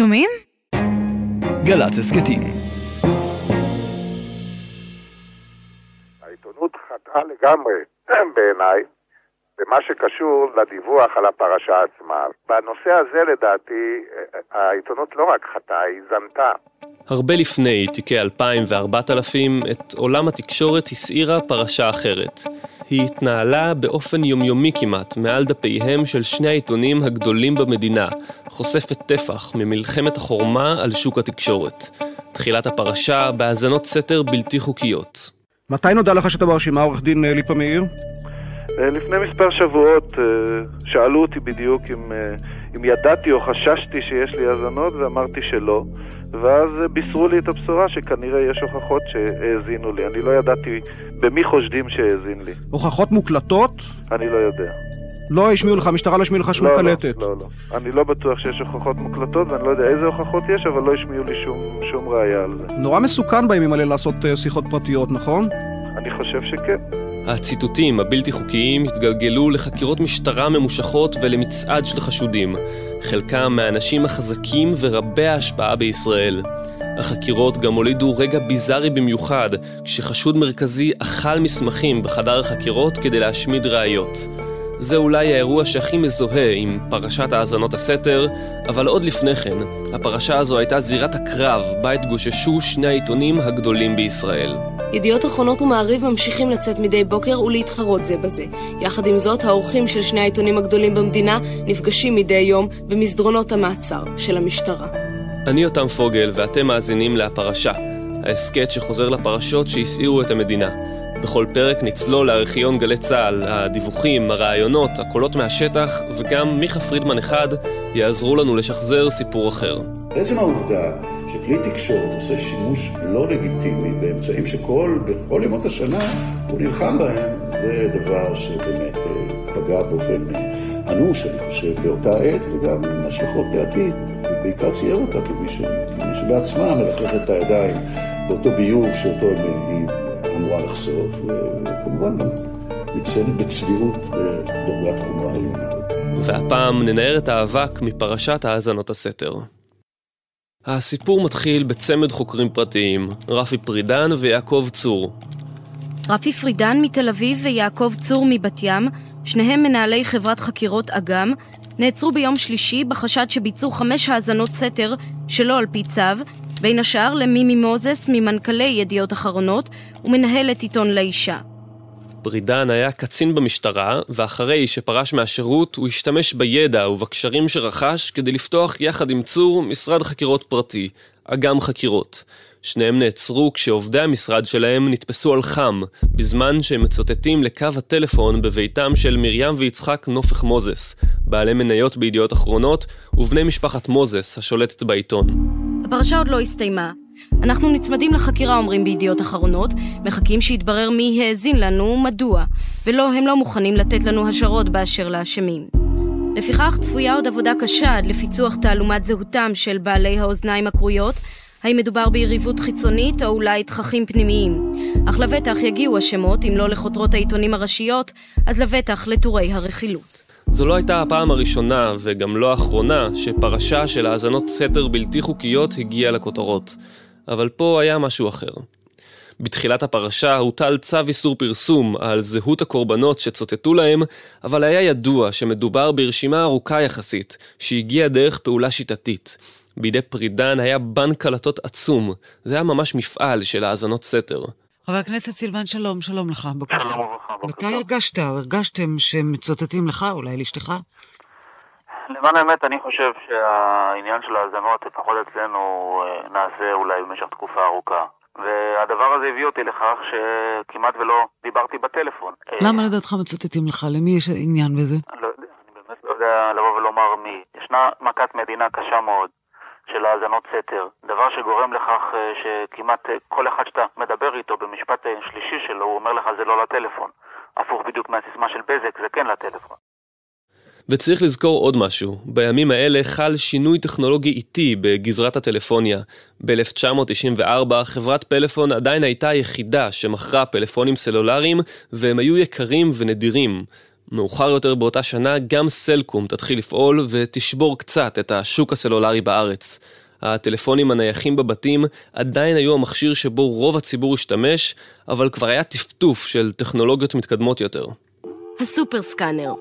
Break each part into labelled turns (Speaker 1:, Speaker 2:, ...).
Speaker 1: שומעים?
Speaker 2: גל"צ הסכתים.
Speaker 3: העיתונות חטאה לגמרי, בעיניי, במה שקשור לדיווח על הפרשה עצמה. בנושא הזה לדעתי העיתונות לא רק חטאה, היא זנתה.
Speaker 4: הרבה לפני תיקי 2000 ו-4000, את עולם התקשורת הסעירה פרשה אחרת. היא התנהלה באופן יומיומי כמעט מעל דפיהם של שני העיתונים הגדולים במדינה, חושפת טפח ממלחמת החורמה על שוק התקשורת. תחילת הפרשה בהאזנות סתר בלתי חוקיות.
Speaker 5: מתי נודע לך שאתה ברשימה, עורך דין ליפה מאיר?
Speaker 6: לפני מספר שבועות שאלו אותי בדיוק אם, אם ידעתי או חששתי שיש לי האזנות ואמרתי שלא ואז בישרו לי את הבשורה שכנראה יש הוכחות שהאזינו לי. אני לא ידעתי במי חושדים שהאזין לי.
Speaker 5: הוכחות מוקלטות?
Speaker 6: אני לא יודע.
Speaker 5: לא השמיעו לך, המשטרה לא השמיעו לך שום
Speaker 6: לא,
Speaker 5: קלטת.
Speaker 6: לא, לא, לא. אני לא בטוח שיש הוכחות מוקלטות ואני לא יודע איזה הוכחות יש, אבל לא השמיעו לי שום, שום ראייה על זה.
Speaker 5: נורא מסוכן בימים האלה לעשות שיחות פרטיות, נכון?
Speaker 6: אני חושב שכן.
Speaker 4: הציטוטים הבלתי חוקיים התגלגלו לחקירות משטרה ממושכות ולמצעד של חשודים, חלקם מהאנשים החזקים ורבי ההשפעה בישראל. החקירות גם הולידו רגע ביזארי במיוחד, כשחשוד מרכזי אכל מסמכים בחדר החקירות כדי להשמיד ראיות. זה אולי האירוע שהכי מזוהה עם פרשת האזנות הסתר, אבל עוד לפני כן, הפרשה הזו הייתה זירת הקרב בה התגוששו שני העיתונים הגדולים בישראל.
Speaker 7: ידיעות אחרונות ומעריב ממשיכים לצאת מדי בוקר ולהתחרות זה בזה. יחד עם זאת, האורחים של שני העיתונים הגדולים במדינה נפגשים מדי יום במסדרונות המעצר של המשטרה.
Speaker 4: אני יותם פוגל ואתם מאזינים להפרשה, ההסכת שחוזר לפרשות שהסעירו את המדינה. בכל פרק נצלול לארכיון גלי צה"ל, הדיווחים, הרעיונות, הקולות מהשטח, וגם מיכה פרידמן אחד יעזרו לנו לשחזר סיפור אחר.
Speaker 8: עצם העובדה שכלי תקשורת עושה שימוש לא לגיטימי באמצעים שכל, בכל ימות השנה הוא נלחם בהם, זה דבר שבאמת פגע באופן אנוש, אני חושב, באותה עת, וגם עם השלכות לעתיד, ובעיקר צייר אותה כמי, ש... כמי שבעצמה מלכלכת את הידיים באותו ביוב שאותו היא אמורה לחשוף, וכמובן גם מציינת בצביעות בדרגת חומרה עליונה.
Speaker 4: והפעם ננער את האבק מפרשת האזנות הסתר. הסיפור מתחיל בצמד חוקרים פרטיים, רפי פרידן ויעקב צור.
Speaker 1: רפי פרידן מתל אביב ויעקב צור מבת ים, שניהם מנהלי חברת חקירות אגם, נעצרו ביום שלישי בחשד שביצעו חמש האזנות סתר שלא על פי צו, בין השאר למימי מוזס ממנכ"לי ידיעות אחרונות ומנהלת עיתון לאישה.
Speaker 4: פרידן היה קצין במשטרה, ואחרי שפרש מהשירות הוא השתמש בידע ובקשרים שרכש כדי לפתוח יחד עם צור משרד חקירות פרטי, אגם חקירות. שניהם נעצרו כשעובדי המשרד שלהם נתפסו על חם, בזמן שהם מצוטטים לקו הטלפון בביתם של מרים ויצחק נופך מוזס, בעלי מניות בידיעות אחרונות, ובני משפחת מוזס השולטת בעיתון.
Speaker 1: הפרשה עוד לא הסתיימה. אנחנו נצמדים לחקירה, אומרים בידיעות אחרונות, מחכים שיתברר מי האזין לנו ומדוע, ולא, הם לא מוכנים לתת לנו השערות באשר לאשמים. לפיכך צפויה עוד עבודה קשה עד לפיצוח תעלומת זהותם של בעלי האוזניים הכרויות, האם מדובר ביריבות חיצונית או אולי תככים פנימיים. אך לבטח יגיעו השמות, אם לא לכותרות העיתונים הראשיות, אז לבטח לטורי הרכילות.
Speaker 4: זו לא הייתה הפעם הראשונה, וגם לא האחרונה, שפרשה של האזנות סתר בלתי חוקיות הגיעה לכותרות. אבל פה היה משהו אחר. בתחילת הפרשה הוטל צו איסור פרסום על זהות הקורבנות שצוטטו להם, אבל היה ידוע שמדובר ברשימה ארוכה יחסית, שהגיעה דרך פעולה שיטתית. בידי פרידן היה בנק קלטות עצום. זה היה ממש מפעל של האזנות סתר.
Speaker 9: חבר הכנסת סילבן שלום, שלום לך.
Speaker 3: שלום וברכה.
Speaker 9: מתי הרגשת, או הרגשתם שמצוטטים לך, אולי לאשתך?
Speaker 10: למען האמת, אני חושב שהעניין של האזנות, לפחות אצלנו, נעשה אולי במשך תקופה ארוכה. והדבר הזה הביא אותי לכך שכמעט ולא דיברתי בטלפון.
Speaker 9: למה לדעתך מצטטים לך? למי יש עניין בזה?
Speaker 10: לא יודע, אני באמת לא יודע לבוא ולומר מי. ישנה מכת מדינה קשה מאוד של האזנות סתר, דבר שגורם לכך שכמעט כל אחד שאתה מדבר איתו במשפט שלישי שלו, הוא אומר לך זה לא לטלפון. הפוך בדיוק מהסיסמה של בזק, זה כן לטלפון.
Speaker 4: וצריך לזכור עוד משהו, בימים האלה חל שינוי טכנולוגי איטי בגזרת הטלפוניה. ב-1994 חברת פלאפון עדיין הייתה היחידה שמכרה פלאפונים סלולריים והם היו יקרים ונדירים. מאוחר יותר באותה שנה גם סלקום תתחיל לפעול ותשבור קצת את השוק הסלולרי בארץ. הטלפונים הנייחים בבתים עדיין היו המכשיר שבו רוב הציבור השתמש, אבל כבר היה טפטוף של טכנולוגיות מתקדמות יותר.
Speaker 1: הסופר סקאנר.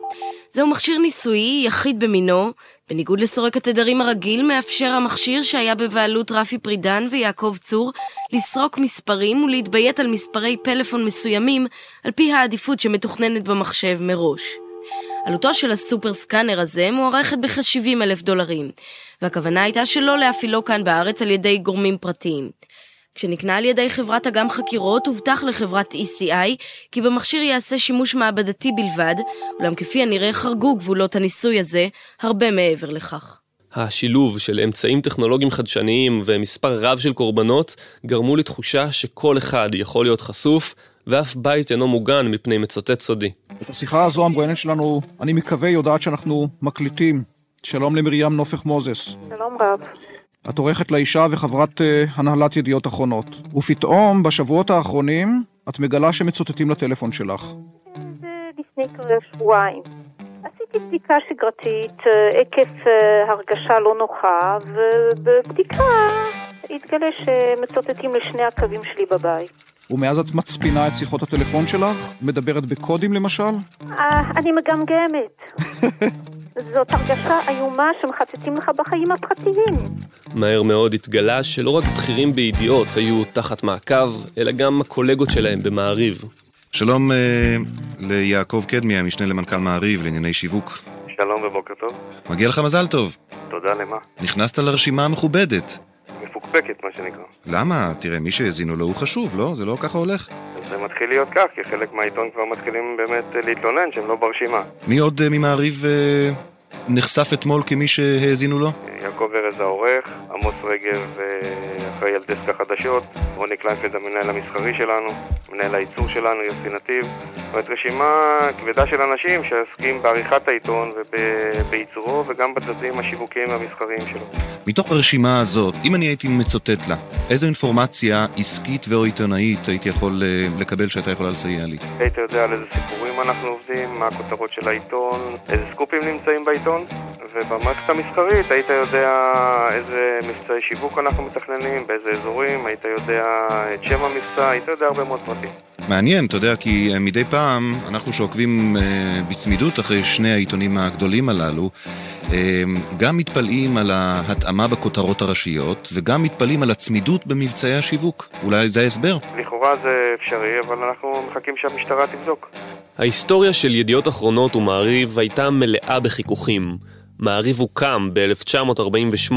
Speaker 1: זהו מכשיר ניסויי יחיד במינו, בניגוד לסורק התדרים הרגיל, מאפשר המכשיר שהיה בבעלות רפי פרידן ויעקב צור לסרוק מספרים ולהתביית על מספרי פלאפון מסוימים על פי העדיפות שמתוכננת במחשב מראש. עלותו של הסופר סקאנר הזה מוערכת בכ-70 אלף דולרים, והכוונה הייתה שלא להפעילו כאן בארץ על ידי גורמים פרטיים. כשנקנה על ידי חברת אגם חקירות, הובטח לחברת ECI כי במכשיר ייעשה שימוש מעבדתי בלבד, אולם כפי הנראה חרגו גבולות הניסוי הזה הרבה מעבר לכך.
Speaker 4: השילוב של אמצעים טכנולוגיים חדשניים ומספר רב של קורבנות גרמו לתחושה שכל אחד יכול להיות חשוף ואף בית אינו מוגן מפני מצוטט סודי.
Speaker 5: את השיחה הזו המרואיינת שלנו, אני מקווה, יודעת שאנחנו מקליטים. שלום למרים נופך מוזס.
Speaker 11: שלום רב.
Speaker 5: את עורכת לאישה וחברת uh, הנהלת ידיעות אחרונות. ופתאום, בשבועות האחרונים, את מגלה שמצוטטים לטלפון שלך.
Speaker 11: זה לפני שבועיים. עשיתי בדיקה שגרתית עקב הרגשה לא נוחה, ובבדיקה התגלה שמצוטטים לשני הקווים שלי בבית.
Speaker 5: ומאז את מצפינה את שיחות הטלפון שלך? מדברת בקודים למשל?
Speaker 11: אני מגמגמת. זאת הרגשה איומה שמחטטים לך בחיים הפרטיים.
Speaker 4: מהר מאוד התגלה שלא רק בכירים בידיעות היו תחת מעקב, אלא גם הקולגות שלהם במעריב.
Speaker 12: שלום אה, ליעקב קדמי, המשנה למנכ"ל מעריב לענייני שיווק.
Speaker 13: שלום ובוקר טוב.
Speaker 12: מגיע לך מזל טוב.
Speaker 13: תודה למה?
Speaker 12: נכנסת לרשימה המכובדת.
Speaker 13: מפוקפקת, מה שנקרא.
Speaker 12: למה? תראה, מי שהאזינו לו הוא חשוב, לא? זה לא ככה הולך?
Speaker 13: זה מתחיל להיות כך, כי חלק מהעיתון כבר מתחילים באמת להתלונן שהם לא ברשימה.
Speaker 12: מי עוד uh, ממעריב uh, נחשף אתמול כמי שהאזינו לו?
Speaker 13: יעקב ארז העורך, עמוס רגב אחראי על דסק החדשות, רוני קליינפלד המנהל המסחרי שלנו, מנהל הייצור שלנו, יוסי נתיב, זאת אומרת רשימה כבדה של אנשים שעוסקים בעריכת העיתון ובייצורו וגם בצדדים השיווקיים והמסחריים שלו.
Speaker 12: מתוך הרשימה הזאת, אם אני הייתי מצוטט לה, איזו אינפורמציה עסקית ואו עיתונאית הייתי יכול לקבל שהייתה יכולה לסייע לי?
Speaker 13: היית יודע על איזה סיפורים אנחנו עובדים, מה הכותרות של העיתון, איזה סקופים נמצאים בעיתון, ובמערכת המסחרית היית יודע איזה מבצעי שיווק אנחנו מתכננים, באיזה אזורים, היית יודע את שם המבצע, היית יודע הרבה מאוד פרטים.
Speaker 12: מעניין, אתה יודע, כי אה, מדי פעם אנחנו שעוקבים אה, בצמידות אחרי שני העיתונים הגדולים הללו, אה, גם מתפלאים על ההתאמה בכותרות הראשיות, וגם מתפלאים על הצמידות במבצעי השיווק. אולי זה ההסבר?
Speaker 13: לכאורה זה אפשרי, אבל אנחנו מחכים שהמשטרה תבדוק.
Speaker 4: ההיסטוריה של ידיעות אחרונות ומעריב הייתה מלאה בחיכוכים. מעריב הוקם ב-1948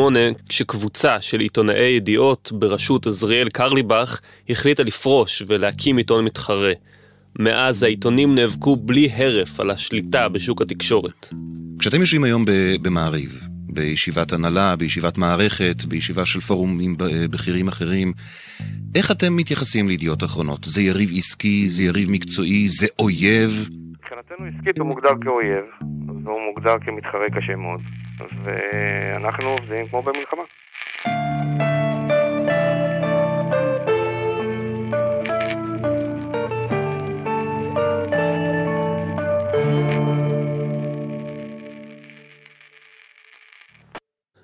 Speaker 4: כשקבוצה של עיתונאי ידיעות בראשות עזריאל קרליבך החליטה לפרוש ולהקים עיתון מתחרה. מאז העיתונים נאבקו בלי הרף על השליטה בשוק התקשורת.
Speaker 12: כשאתם יושבים היום במעריב, בישיבת הנהלה, בישיבת מערכת, בישיבה של פורומים בכירים אחרים, איך אתם מתייחסים לידיעות אחרונות? זה יריב עסקי? זה יריב מקצועי? זה אויב?
Speaker 13: מבחינתנו עסקית הוא מוגדר כאויב, והוא מוגדר כמתחרה קשה מאוד, ואנחנו עובדים כמו במלחמה.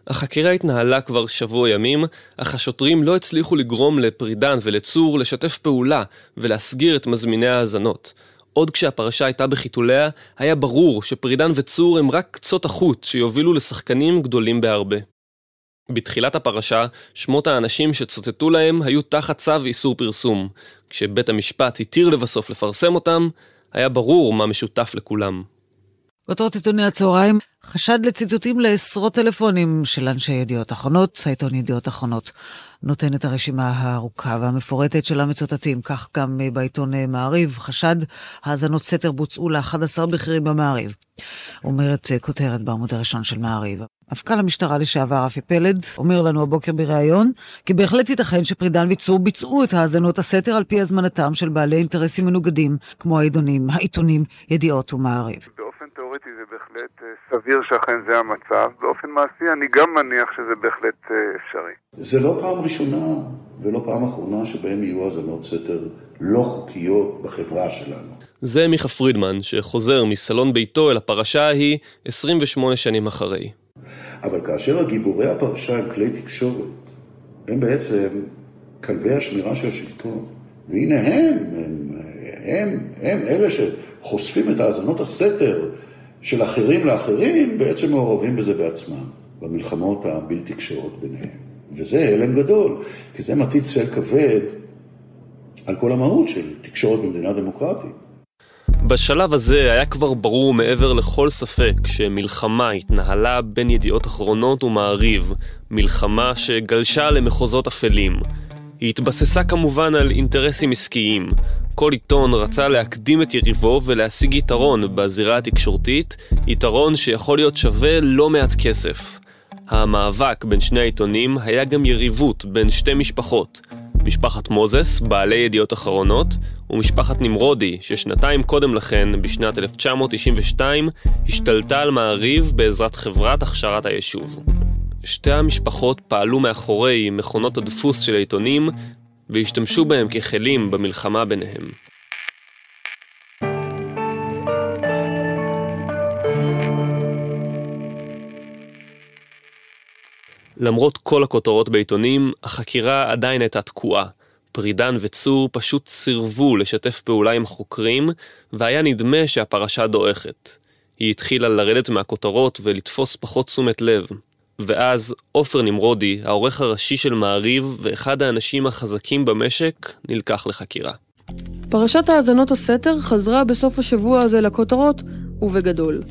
Speaker 4: החקירה התנהלה כבר שבוע ימים, אך השוטרים לא הצליחו לגרום לפרידן ולצור לשתף פעולה ולהסגיר את מזמיני ההאזנות. עוד כשהפרשה הייתה בחיתוליה, היה ברור שפרידן וצור הם רק קצות החוט שיובילו לשחקנים גדולים בהרבה. בתחילת הפרשה, שמות האנשים שצוטטו להם היו תחת צו איסור פרסום. כשבית המשפט התיר לבסוף לפרסם אותם, היה ברור מה משותף לכולם.
Speaker 9: כותרות עיתוני הצהריים, חשד לציטוטים לעשרות טלפונים של אנשי ידיעות אחרונות, העיתון ידיעות אחרונות נותן את הרשימה הארוכה והמפורטת של המצוטטים, כך גם בעיתון מעריב, חשד האזנות סתר בוצעו ל-11 בכירים במעריב. אומרת כותרת בעמוד הראשון של מעריב. מפכ"ל המשטרה לשעבר רפי פלד אומר לנו הבוקר בריאיון כי בהחלט ייתכן שפרידן ויצור ביצעו את האזנות הסתר על פי הזמנתם של בעלי אינטרסים מנוגדים כמו העיתונים, העיתונים, ידיעות ומעריב.
Speaker 6: תיאורטי זה בהחלט
Speaker 14: אה, סביר שאכן זה המצב. באופן מעשי אני גם מניח שזה בהחלט אה, אפשרי.
Speaker 8: זה לא פעם ראשונה ולא פעם אחרונה שבהם יהיו האזנות סתר לא חוקיות בחברה שלנו.
Speaker 4: זה מיכה פרידמן, שחוזר מסלון ביתו אל הפרשה ההיא 28 שנים אחרי.
Speaker 8: אבל כאשר הגיבורי הפרשה הם כלי תקשורת, הם בעצם כלבי השמירה של השלטון. והנה הם, הם, הם, הם אלה שחושפים את האזנות הסתר של אחרים לאחרים, בעצם מעורבים בזה בעצמם, במלחמות הבלתי קשרות ביניהם. וזה הלם גדול, כי זה מטיל צל כבד על כל המהות של תקשורת במדינה דמוקרטית.
Speaker 4: בשלב הזה היה כבר ברור מעבר לכל ספק שמלחמה התנהלה בין ידיעות אחרונות ומעריב, מלחמה שגלשה למחוזות אפלים. היא התבססה כמובן על אינטרסים עסקיים. כל עיתון רצה להקדים את יריבו ולהשיג יתרון בזירה התקשורתית, יתרון שיכול להיות שווה לא מעט כסף. המאבק בין שני העיתונים היה גם יריבות בין שתי משפחות. משפחת מוזס, בעלי ידיעות אחרונות, ומשפחת נמרודי, ששנתיים קודם לכן, בשנת 1992, השתלטה על מעריב בעזרת חברת הכשרת היישוב. שתי המשפחות פעלו מאחורי מכונות הדפוס של העיתונים והשתמשו בהם ככלים במלחמה ביניהם. למרות כל הכותרות בעיתונים, החקירה עדיין הייתה תקועה. פרידן וצור פשוט סירבו לשתף פעולה עם החוקרים, והיה נדמה שהפרשה דועכת. היא התחילה לרדת מהכותרות ולתפוס פחות תשומת לב. ואז עופר נמרודי, העורך הראשי של מעריב ואחד האנשים החזקים במשק, נלקח לחקירה.
Speaker 15: פרשת האזנות הסתר חזרה בסוף השבוע הזה לכותרות, ובגדול.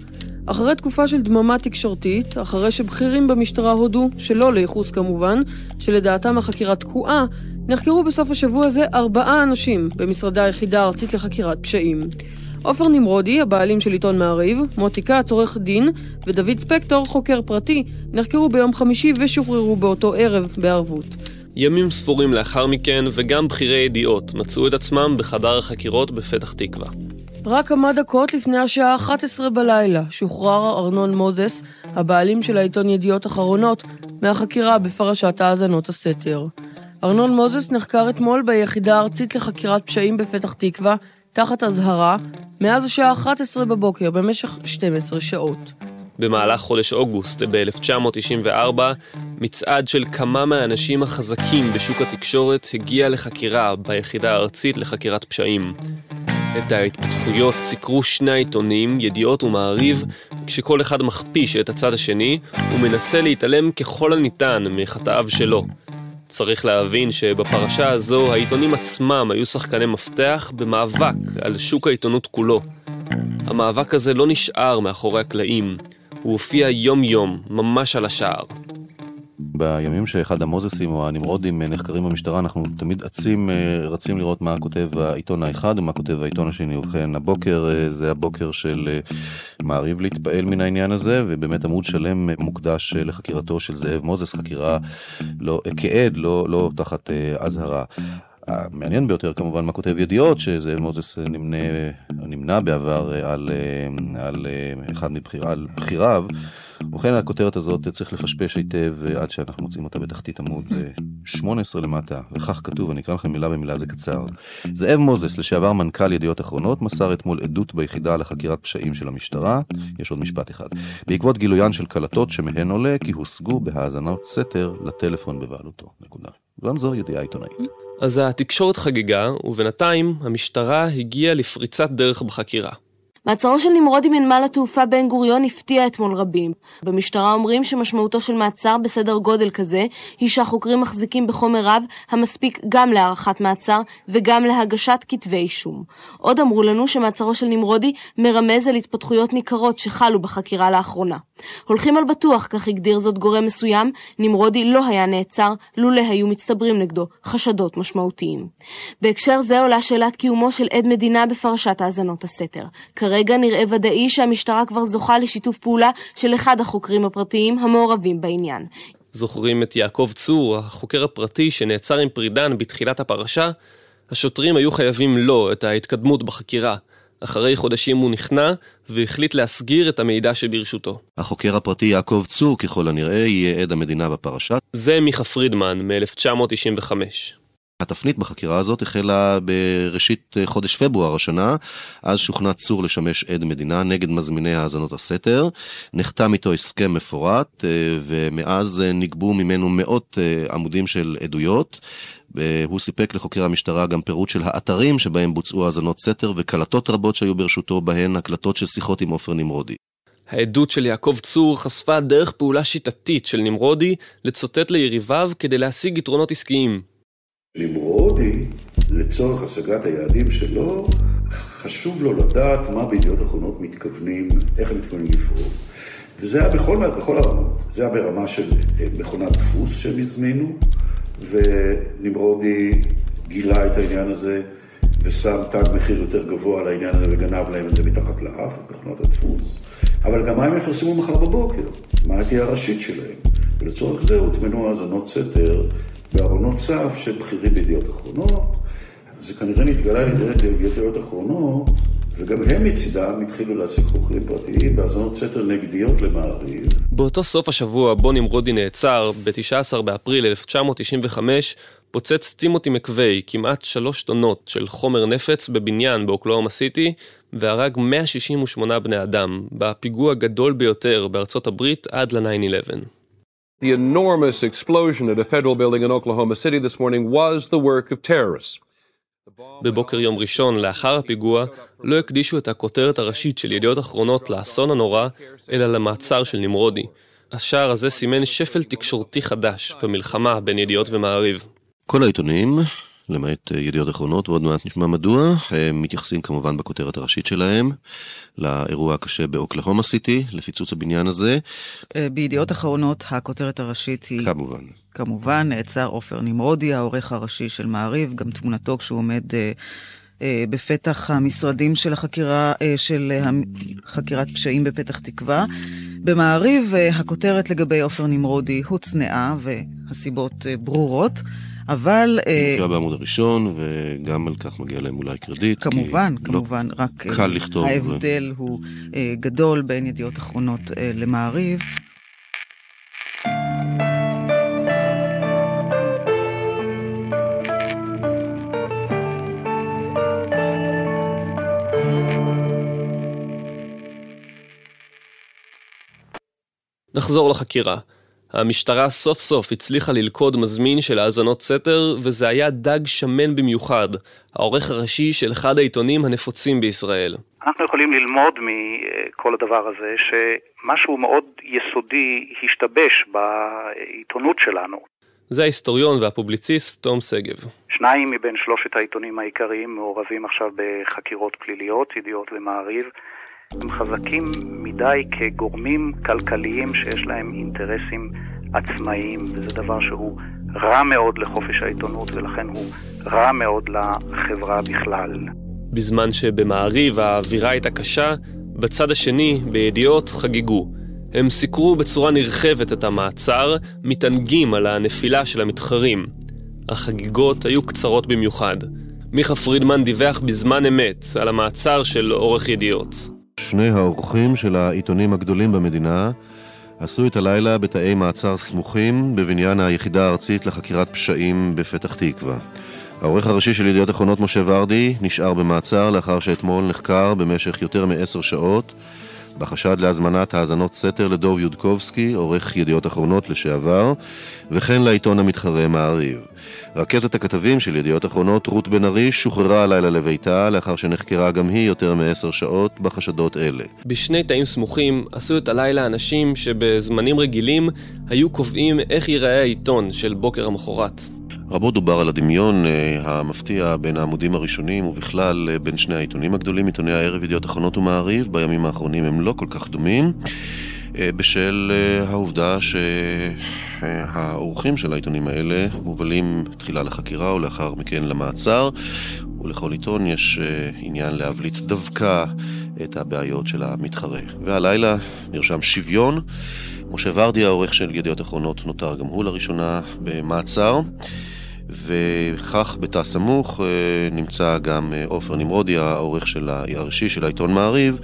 Speaker 15: אחרי תקופה של דממה תקשורתית, אחרי שבכירים במשטרה הודו, שלא לייחוס כמובן, שלדעתם החקירה תקועה, נחקרו בסוף השבוע הזה ארבעה אנשים במשרדי היחידה הארצית לחקירת פשעים. עופר נמרודי, הבעלים של עיתון מעריב, מוטי כץ, עורך דין, ודוד ספקטור, חוקר פרטי, נחקרו ביום חמישי ושוחררו באותו ערב בערבות.
Speaker 4: ימים ספורים לאחר מכן, וגם בכירי ידיעות מצאו את עצמם בחדר החקירות בפתח תקווה.
Speaker 15: רק כמה דקות לפני השעה 11 בלילה שוחרר ארנון מוזס, הבעלים של העיתון ידיעות אחרונות, מהחקירה בפרשת האזנות הסתר. ארנון מוזס נחקר אתמול ביחידה הארצית לחקירת פשעים בפתח תקווה, תחת אזהרה, מאז השעה 11 בבוקר במשך 12 שעות.
Speaker 4: במהלך חודש אוגוסט ב-1994, מצעד של כמה מהאנשים החזקים בשוק התקשורת הגיע לחקירה ביחידה הארצית לחקירת פשעים. את ההתפתחויות סיקרו שני העיתונים, ידיעות ומעריב, כשכל אחד מכפיש את הצד השני ומנסה להתעלם ככל הניתן מחטאיו שלו. צריך להבין שבפרשה הזו העיתונים עצמם היו שחקני מפתח במאבק על שוק העיתונות כולו. המאבק הזה לא נשאר מאחורי הקלעים, הוא הופיע יום-יום, ממש על השער.
Speaker 16: בימים שאחד המוזסים או הנמרודים נחקרים במשטרה, אנחנו תמיד עצים, אה, רצים לראות מה כותב העיתון האחד ומה כותב העיתון השני. ובכן, הבוקר אה, זה הבוקר של אה, מעריב להתפעל מן העניין הזה, ובאמת עמוד שלם מוקדש לחקירתו של זאב מוזס, חקירה לא, כעד, לא, לא תחת אזהרה. המעניין ביותר כמובן מה כותב ידיעות, שזאב מוזס נמנה, נמנה בעבר על, על אחד מבחיריו. ובכן הכותרת הזאת צריך לפשפש היטב עד שאנחנו מוצאים אותה בתחתית עמוד 18 למטה, וכך כתוב, אני אקרא לכם מילה במילה, זה קצר. זאב מוזס, לשעבר מנכ"ל ידיעות אחרונות, מסר אתמול עדות ביחידה לחקירת פשעים של המשטרה, יש עוד משפט אחד, בעקבות גילוין של קלטות שמהן עולה כי הושגו בהאזנות סתר לטלפון בבעלותו. נקודה. גם זו ידיעה עיתונאית.
Speaker 4: אז התקשורת חגגה, ובינתיים המשטרה הגיעה לפריצת דרך בחקירה.
Speaker 7: מעצרו של נמרודי מנמל התעופה בן גוריון הפתיע אתמול רבים. במשטרה אומרים שמשמעותו של מעצר בסדר גודל כזה היא שהחוקרים מחזיקים בחומר רב המספיק גם להארכת מעצר וגם להגשת כתבי אישום. עוד אמרו לנו שמעצרו של נמרודי מרמז על התפתחויות ניכרות שחלו בחקירה לאחרונה. הולכים על בטוח, כך הגדיר זאת גורם מסוים, נמרודי לא היה נעצר לולא היו מצטברים נגדו חשדות משמעותיים. בהקשר זה עולה שאלת קיומו של עד מדינה בפרשת האזנות הסתר. כרגע נראה ודאי שהמשטרה כבר זוכה לשיתוף פעולה של אחד החוקרים הפרטיים המעורבים בעניין.
Speaker 4: זוכרים את יעקב צור, החוקר הפרטי שנעצר עם פרידן בתחילת הפרשה? השוטרים היו חייבים לו את ההתקדמות בחקירה. אחרי חודשים הוא נכנע והחליט להסגיר את המידע שברשותו.
Speaker 17: החוקר הפרטי יעקב צור ככל הנראה יהיה עד המדינה בפרשה.
Speaker 4: זה מיכה פרידמן מ-1995.
Speaker 17: התפנית בחקירה הזאת החלה בראשית חודש פברואר השנה, אז שוכנע צור לשמש עד מדינה נגד מזמיני האזנות הסתר. נחתם איתו הסכם מפורט, ומאז נגבו ממנו מאות עמודים של עדויות. הוא סיפק לחוקר המשטרה גם פירוט של האתרים שבהם בוצעו האזנות סתר וקלטות רבות שהיו ברשותו, בהן הקלטות של שיחות עם עופר נמרודי.
Speaker 4: העדות של יעקב צור חשפה דרך פעולה שיטתית של נמרודי לצוטט ליריביו כדי להשיג יתרונות עסקיים.
Speaker 8: נמרודי, לצורך השגת היעדים שלו, חשוב לו לדעת מה בידיעות אחרונות מתכוונים, איך הם מתכוונים לפעול. וזה היה בכל, בכל הרמות. זה היה ברמה של מכונת דפוס שהם הזמינו, ונמרודי גילה את העניין הזה ושם תג מחיר יותר גבוה על העניין הזה וגנב להם את זה מתחת לאף, מכונת הדפוס. אבל גם מה הם יפרסמו מחר בבוקר? מה תהיה הראשית שלהם? ולצורך זה הוטמנו האזנות סתר בארונות צף של בכירים בידיעות אחרונות. זה כנראה נתגלה על ידי ידיעות אחרונות, וגם הם מצידם התחילו להשיג חוקרים פרטיים בהאזנות סתר נגדיות למעריב.
Speaker 4: באותו סוף השבוע בו נמרודי נעצר, ב-19 באפריל 1995, פוצץ טימותי מקווי כמעט שלוש טונות של חומר נפץ בבניין באוקלאומה סיטי, והרג 168 בני אדם, בפיגוע הגדול ביותר בארצות הברית עד ל-9-11.
Speaker 18: The enormous explosion at a federal building in Oklahoma City this morning was the work of terrorists.
Speaker 4: בבוקר יום ראשון לאחר הפיגוע לא הקדישו את הכותרת הראשית של ידיעות אחרונות לאסון הנורא, אלא למעצר של נמרודי. השער הזה סימן שפל תקשורתי חדש במלחמה בין ידיעות ומעריב.
Speaker 17: כל העיתונים, למעט ידיעות אחרונות, ועוד מעט נשמע מדוע, הם מתייחסים כמובן בכותרת הראשית שלהם לאירוע הקשה באוקלהומה סיטי, לפיצוץ הבניין הזה.
Speaker 9: בידיעות אחרונות הכותרת הראשית היא...
Speaker 17: כמובן.
Speaker 9: כמובן, נעצר עופר נמרודי, העורך הראשי של מעריב, גם תמונתו כשהוא עומד... בפתח המשרדים של החקירה, של חקירת פשעים בפתח תקווה. במעריב הכותרת לגבי עופר נמרודי הוצנעה והסיבות ברורות. אבל...
Speaker 17: נקרא בעמוד הראשון, וגם על כך מגיע להם אולי קרדיט.
Speaker 9: כמובן, כמובן,
Speaker 17: לא
Speaker 9: רק
Speaker 17: קל לכתוב.
Speaker 9: ההבדל הוא גדול בין ידיעות אחרונות למעריב.
Speaker 4: נחזור לחקירה. המשטרה סוף סוף הצליחה ללכוד מזמין של האזנות סתר, וזה היה דג שמן במיוחד, העורך הראשי של אחד העיתונים הנפוצים בישראל.
Speaker 19: אנחנו יכולים ללמוד מכל הדבר הזה שמשהו מאוד יסודי השתבש בעיתונות שלנו.
Speaker 4: זה ההיסטוריון והפובליציסט תום שגב.
Speaker 19: שניים מבין שלושת העיתונים העיקריים מעורבים עכשיו בחקירות פליליות, ידיעות ומעריב. הם חזקים מדי כגורמים כלכליים שיש להם אינטרסים עצמאיים, וזה דבר שהוא רע מאוד לחופש העיתונות, ולכן הוא רע מאוד לחברה בכלל.
Speaker 4: בזמן שבמעריב האווירה הייתה קשה, בצד השני, בידיעות, חגגו. הם סיקרו בצורה נרחבת את המעצר, מתענגים על הנפילה של המתחרים. החגיגות היו קצרות במיוחד. מיכה פרידמן דיווח בזמן אמת על המעצר של עורך ידיעות.
Speaker 17: שני האורחים של העיתונים הגדולים במדינה עשו את הלילה בתאי מעצר סמוכים בבניין היחידה הארצית לחקירת פשעים בפתח תקווה. העורך הראשי של ידיעות אחרונות משה ורדי נשאר במעצר לאחר שאתמול נחקר במשך יותר מעשר שעות בחשד להזמנת האזנות סתר לדוב יודקובסקי, עורך ידיעות אחרונות לשעבר, וכן לעיתון המתחרה מעריב. רכזת הכתבים של ידיעות אחרונות, רות בן ארי, שוחררה הלילה לביתה, לאחר שנחקרה גם היא יותר מעשר שעות בחשדות אלה.
Speaker 4: בשני תאים סמוכים עשו את הלילה אנשים שבזמנים רגילים היו קובעים איך ייראה העיתון של בוקר המחרת.
Speaker 17: רבות דובר על הדמיון המפתיע בין העמודים הראשונים ובכלל בין שני העיתונים הגדולים, עיתוני הערב, ידיעות אחרונות ומעריב, בימים האחרונים הם לא כל כך דומים, בשל העובדה שהאורחים של העיתונים האלה מובלים תחילה לחקירה ולאחר מכן למעצר, ולכל עיתון יש עניין להבליט דווקא את הבעיות של המתחרה. והלילה נרשם שוויון. משה ורדי, העורך של ידיעות אחרונות, נותר גם הוא לראשונה במעצר. וכך בתא סמוך נמצא גם עופר נמרודי, העורך של הראשי של העיתון מעריב,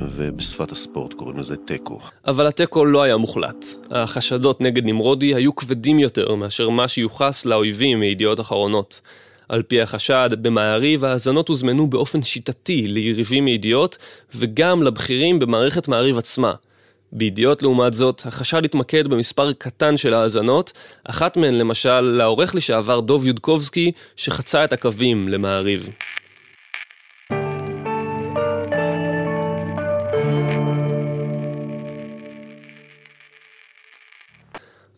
Speaker 17: ובשפת הספורט קוראים לזה תיקו.
Speaker 4: אבל התיקו לא היה מוחלט. החשדות נגד נמרודי היו כבדים יותר מאשר מה שיוחס לאויבים מידיעות אחרונות. על פי החשד, במעריב ההאזנות הוזמנו באופן שיטתי ליריבים מידיעות וגם לבכירים במערכת מעריב עצמה. בידיעות לעומת זאת, החשד התמקד במספר קטן של האזנות, אחת מהן למשל לעורך לשעבר דוב יודקובסקי, שחצה את הקווים למעריב.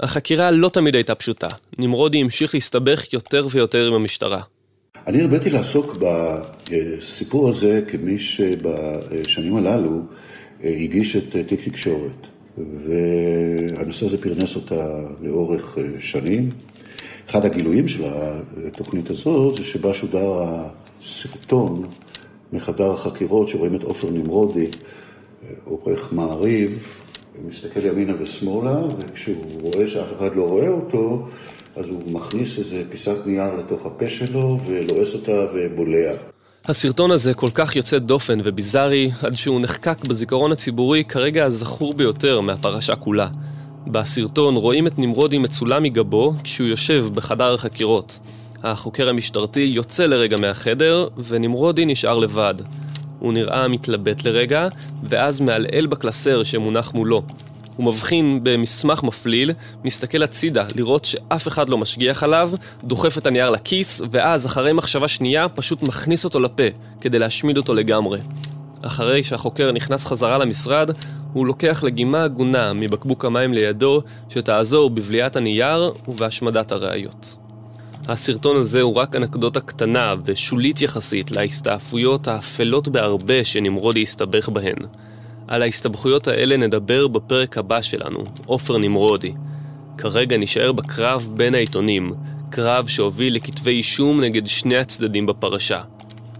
Speaker 4: החקירה לא תמיד הייתה פשוטה. נמרודי המשיך להסתבך יותר ויותר עם המשטרה.
Speaker 8: אני הרביתי לעסוק בסיפור הזה כמי שבשנים הללו הגיש את אה, תיק תקשורת, והנושא הזה פרנס אותה לאורך אה, שנים. אחד הגילויים של התוכנית הזאת זה שבה שודר הסרטון מחדר החקירות שרואים את עופר נמרודי, עורך מעריב, מסתכל ימינה ושמאלה, וכשהוא רואה שאף אחד לא רואה אותו, אז הוא מכניס איזה פיסת נייר לתוך הפה שלו ולועס אותה ובולע.
Speaker 4: הסרטון הזה כל כך יוצא דופן וביזארי, עד שהוא נחקק בזיכרון הציבורי כרגע הזכור ביותר מהפרשה כולה. בסרטון רואים את נמרודי מצולם מגבו כשהוא יושב בחדר החקירות. החוקר המשטרתי יוצא לרגע מהחדר, ונמרודי נשאר לבד. הוא נראה מתלבט לרגע, ואז מעלעל בקלסר שמונח מולו. הוא מבחין במסמך מפליל, מסתכל הצידה לראות שאף אחד לא משגיח עליו, דוחף את הנייר לכיס, ואז אחרי מחשבה שנייה פשוט מכניס אותו לפה, כדי להשמיד אותו לגמרי. אחרי שהחוקר נכנס חזרה למשרד, הוא לוקח לגימה הגונה מבקבוק המים לידו, שתעזור בבליעת הנייר ובהשמדת הראיות. הסרטון הזה הוא רק אנקדוטה קטנה ושולית יחסית להסתעפויות האפלות בהרבה שנמרודי הסתבך בהן. על ההסתבכויות האלה נדבר בפרק הבא שלנו, עופר נמרודי. כרגע נשאר בקרב בין העיתונים, קרב שהוביל לכתבי אישום נגד שני הצדדים בפרשה.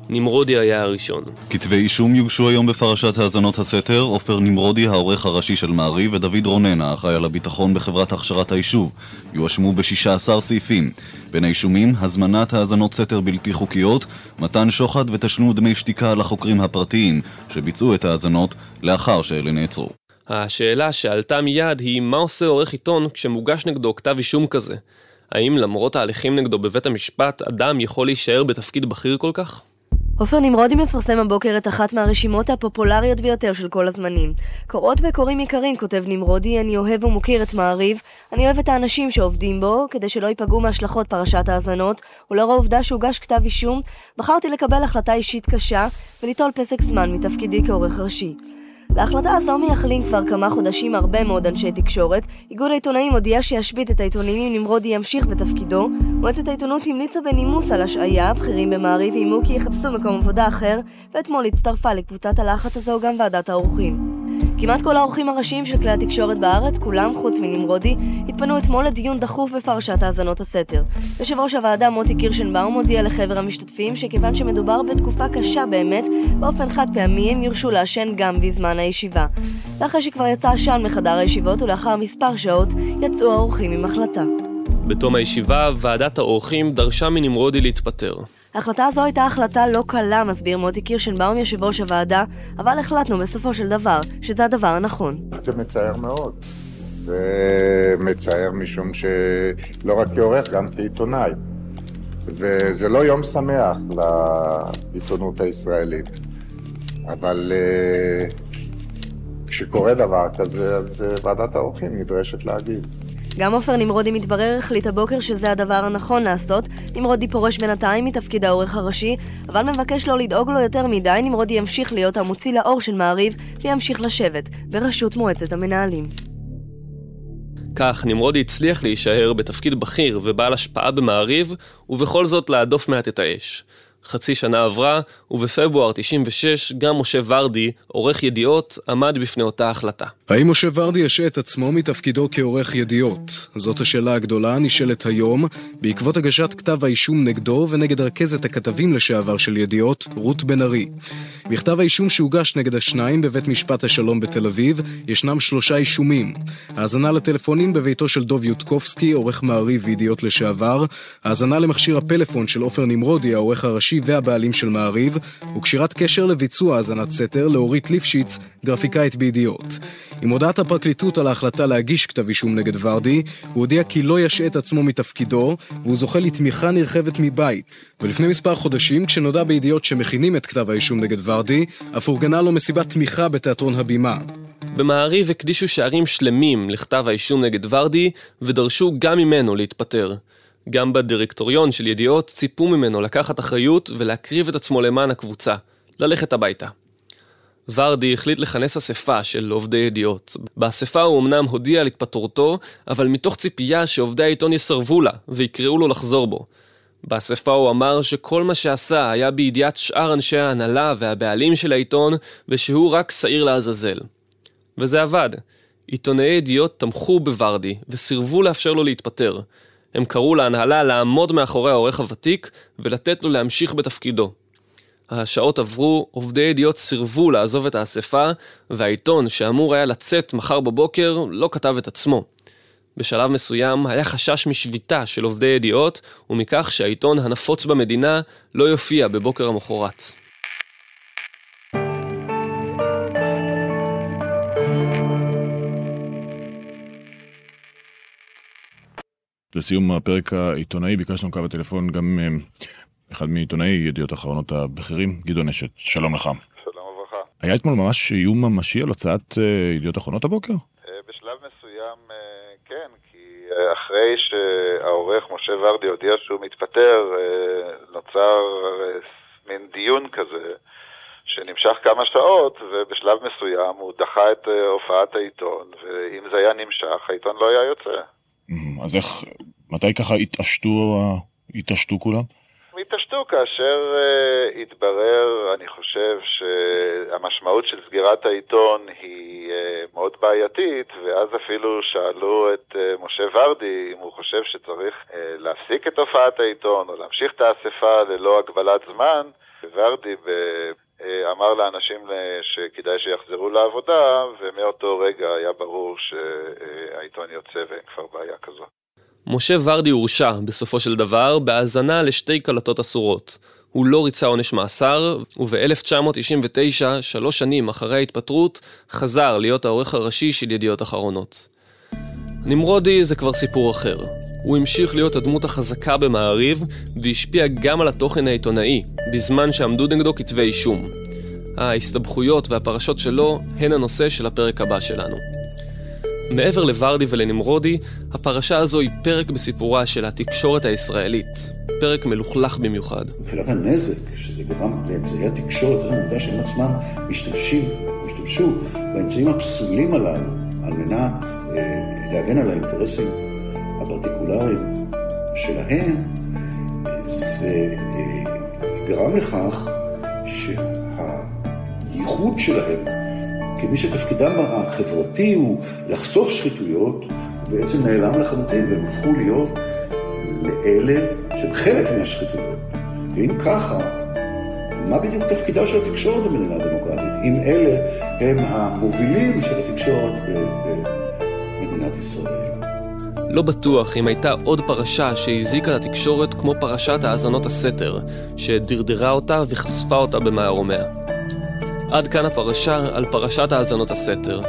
Speaker 4: נמרודי היה הראשון.
Speaker 20: כתבי אישום יוגשו היום בפרשת האזנות הסתר, עופר נמרודי, העורך הראשי של מעריב, ודוד רונן, האחראי על הביטחון בחברת הכשרת היישוב. יואשמו ב-16 סעיפים. בין האישומים, הזמנת האזנות סתר בלתי חוקיות, מתן שוחד ותשלום דמי שתיקה לחוקרים הפרטיים, שביצעו את האזנות לאחר שאלה נעצרו.
Speaker 4: השאלה שעלתה מיד היא מה עושה עורך עיתון כשמוגש נגדו כתב אישום כזה? האם למרות ההליכים נגדו בבית המשפט, אדם יכול להישאר בתפקיד בכיר כל כך?
Speaker 21: עופר נמרודי מפרסם הבוקר את אחת מהרשימות הפופולריות ביותר של כל הזמנים. קוראות וקוראים יקרים, כותב נמרודי, אני אוהב ומוקיר את מעריב, אני אוהב את האנשים שעובדים בו, כדי שלא ייפגעו מהשלכות פרשת האזנות, ולאור העובדה שהוגש כתב אישום, בחרתי לקבל החלטה אישית קשה וליטול פסק זמן מתפקידי כעורך ראשי. להחלטה הזו מייחלים כבר כמה חודשים הרבה מאוד אנשי תקשורת. איגוד העיתונאים הודיע שישבית את העיתונים אם נמרודי ימשיך בתפקידו. מועצת העיתונות המליצה בנימוס על השעיה, בכירים במעריב איימו כי יחפשו מקום עבודה אחר, ואתמול הצטרפה לקבוצת הלחץ הזו גם ועדת האורחים. כמעט כל האורחים הראשיים של כלי התקשורת בארץ, כולם חוץ מנמרודי, התפנו אתמול לדיון דחוף בפרשת האזנות הסתר. יושב ראש הוועדה מוטי קירשנבאום הודיע לחבר המשתתפים שכיוון שמדובר בתקופה קשה באמת, באופן חד פעמי הם יורשו לעשן גם בזמן הישיבה. ואחרי שכבר יצא עשן מחדר הישיבות ולאחר מספר שעות, יצאו האורחים עם החלטה.
Speaker 4: בתום הישיבה, ועדת האורחים דרשה מנמרודי להתפטר.
Speaker 21: ההחלטה הזו הייתה החלטה לא קלה, מסביר מוטי קירשנבאום, יושב ראש הוועדה, אבל החלטנו בסופו של דבר שזה הדבר הנכון.
Speaker 22: זה מצער מאוד. זה מצער משום שלא רק כעורך, גם כעיתונאי. וזה לא יום שמח לעיתונות הישראלית. אבל אה, כשקורה דבר כזה, אז אה, ועדת האורחים נדרשת להגיב.
Speaker 21: גם עופר נמרודי מתברר החליט הבוקר שזה הדבר הנכון לעשות. נמרודי פורש בינתיים מתפקיד העורך הראשי, אבל מבקש לא לדאוג לו יותר מדי, נמרודי ימשיך להיות המוציא לאור של מעריב, וימשיך לשבת בראשות מועצת המנהלים.
Speaker 4: כך נמרודי הצליח להישאר בתפקיד בכיר ובעל השפעה במעריב, ובכל זאת להדוף מעט את האש. חצי שנה עברה, ובפברואר 96 גם משה ורדי, עורך ידיעות, עמד בפני אותה החלטה.
Speaker 23: האם משה ורדי ישעה את עצמו מתפקידו כעורך ידיעות? זאת השאלה הגדולה הנשאלת היום, בעקבות הגשת כתב האישום נגדו ונגד רכזת הכתבים לשעבר של ידיעות, רות בן ארי. בכתב האישום שהוגש נגד השניים בבית משפט השלום בתל אביב, ישנם שלושה אישומים. האזנה לטלפונים בביתו של דוב יודקובסקי, עורך מעריב וידיעות לשעבר, האזנה למכשיר הפלאפון של עופר נמרודי, העורך הראשי והבעלים של מעריב, וקשירת קשר לביצוע האזנת סתר לאורית ליפשיץ, גרפיקאית בידיעות. עם הודעת הפרקליטות על ההחלטה להגיש כתב אישום נגד ורדי, הוא הודיע כי לא ישעה את עצמו מתפקידו, והוא זוכה לתמיכה נרחבת מבית. ולפני מספר חודשים, כשנודע בידיעות שמכינים את כתב האישום נגד ורדי, אף אורגנה לו מסיבת תמיכה בתיאטרון הבימה.
Speaker 4: במעריב הקדישו שערים שלמים לכתב האישום נגד ורדי, ודרשו גם ממנו להתפטר. גם בדירקטוריון של ידיעות ציפו ממנו לקחת אחריות ולהקריב את עצמו למען הקבוצה, ללכת הביתה. ורדי החליט לכנס אספה של עובדי ידיעות. באספה הוא אמנם הודיע על התפטרותו, אבל מתוך ציפייה שעובדי העיתון יסרבו לה ויקראו לו לחזור בו. באספה הוא אמר שכל מה שעשה היה בידיעת שאר אנשי ההנהלה והבעלים של העיתון, ושהוא רק שעיר לעזאזל. וזה עבד. עיתונאי ידיעות תמכו בוורדי וסירבו לאפשר לו להתפטר. הם קראו להנהלה לעמוד מאחורי העורך הוותיק ולתת לו להמשיך בתפקידו. השעות עברו, עובדי ידיעות סירבו לעזוב את האספה, והעיתון, שאמור היה לצאת מחר בבוקר, לא כתב את עצמו. בשלב מסוים היה חשש משביתה של עובדי ידיעות, ומכך שהעיתון הנפוץ במדינה לא יופיע בבוקר המחרת.
Speaker 24: לסיום הפרק העיתונאי ביקשנו קו הטלפון גם אה, אחד מעיתונאי ידיעות אחרונות הבכירים, גדעון אשת, שלום לך.
Speaker 25: שלום וברכה.
Speaker 24: היה אתמול ממש איום ממשי על הוצאת אה, ידיעות אחרונות הבוקר?
Speaker 25: אה, בשלב מסוים כן, כי אחרי שהעורך משה ורדי הודיע שהוא מתפטר, נוצר מין דיון כזה. שנמשך כמה שעות, ובשלב מסוים הוא דחה את הופעת העיתון, ואם זה היה נמשך, העיתון לא היה יוצא.
Speaker 24: אז איך, מתי ככה התעשתו, התעשתו כולם?
Speaker 25: התעשתו כאשר uh, התברר, אני חושב, שהמשמעות של סגירת העיתון היא uh, מאוד בעייתית, ואז אפילו שאלו את uh, משה ורדי אם הוא חושב שצריך uh, להפסיק את הופעת העיתון או להמשיך את האספה ללא הגבלת זמן, ורדי ב... אמר לאנשים שכדאי שיחזרו לעבודה, ומאותו רגע היה ברור שהעיתון יוצא ואין כבר בעיה כזאת.
Speaker 4: משה ורדי הורשע, בסופו של דבר, בהאזנה לשתי קלטות אסורות. הוא לא ריצה עונש מאסר, וב-1999, שלוש שנים אחרי ההתפטרות, חזר להיות העורך הראשי של ידיעות אחרונות. נמרודי זה כבר סיפור אחר. הוא המשיך להיות הדמות החזקה במעריב, והשפיע גם על התוכן העיתונאי, בזמן שעמדו נגדו כתבי אישום. ההסתבכויות והפרשות שלו הן הנושא של הפרק הבא שלנו. מעבר לוורדי ולנמרודי, הפרשה הזו היא פרק בסיפורה של התקשורת הישראלית. פרק מלוכלך במיוחד.
Speaker 8: מבחינת הנזק שזה גרם לאמצעי התקשורת, זה העובדה שהם עצמם משתמשים, השתמשו באמצעים הפסולים הללו על מנת אה, להגן על האינטרסים הפרטיקולריים שלהם, זה אה, גרם לכך שהייחוד שלהם כמי שתפקידם החברתי הוא לחשוף שחיתויות, בעצם נעלם לחלוטין, והם הפכו להיות לאלה שהם חלק מהשחיתויות. ואם ככה, מה בדיוק תפקידה של התקשורת במדינה דמוקרטית, אם אלה הם המובילים של התקשורת במדינת ישראל?
Speaker 4: לא בטוח אם הייתה עוד פרשה שהזיקה לתקשורת כמו פרשת האזנות הסתר, שדרדרה אותה וחשפה אותה במערומיה. עד כאן הפרשה על פרשת האזנות הסתר.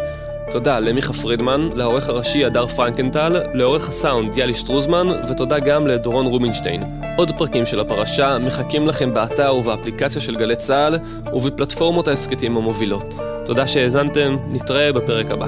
Speaker 4: תודה למיכה פרידמן, לעורך הראשי הדר פרנקנטל, לעורך הסאונד יאלי שטרוזמן, ותודה גם לדורון רובינשטיין. עוד פרקים של הפרשה מחכים לכם באתר ובאפליקציה של גלי צה"ל ובפלטפורמות ההסכתים המובילות. תודה שהאזנתם, נתראה בפרק הבא.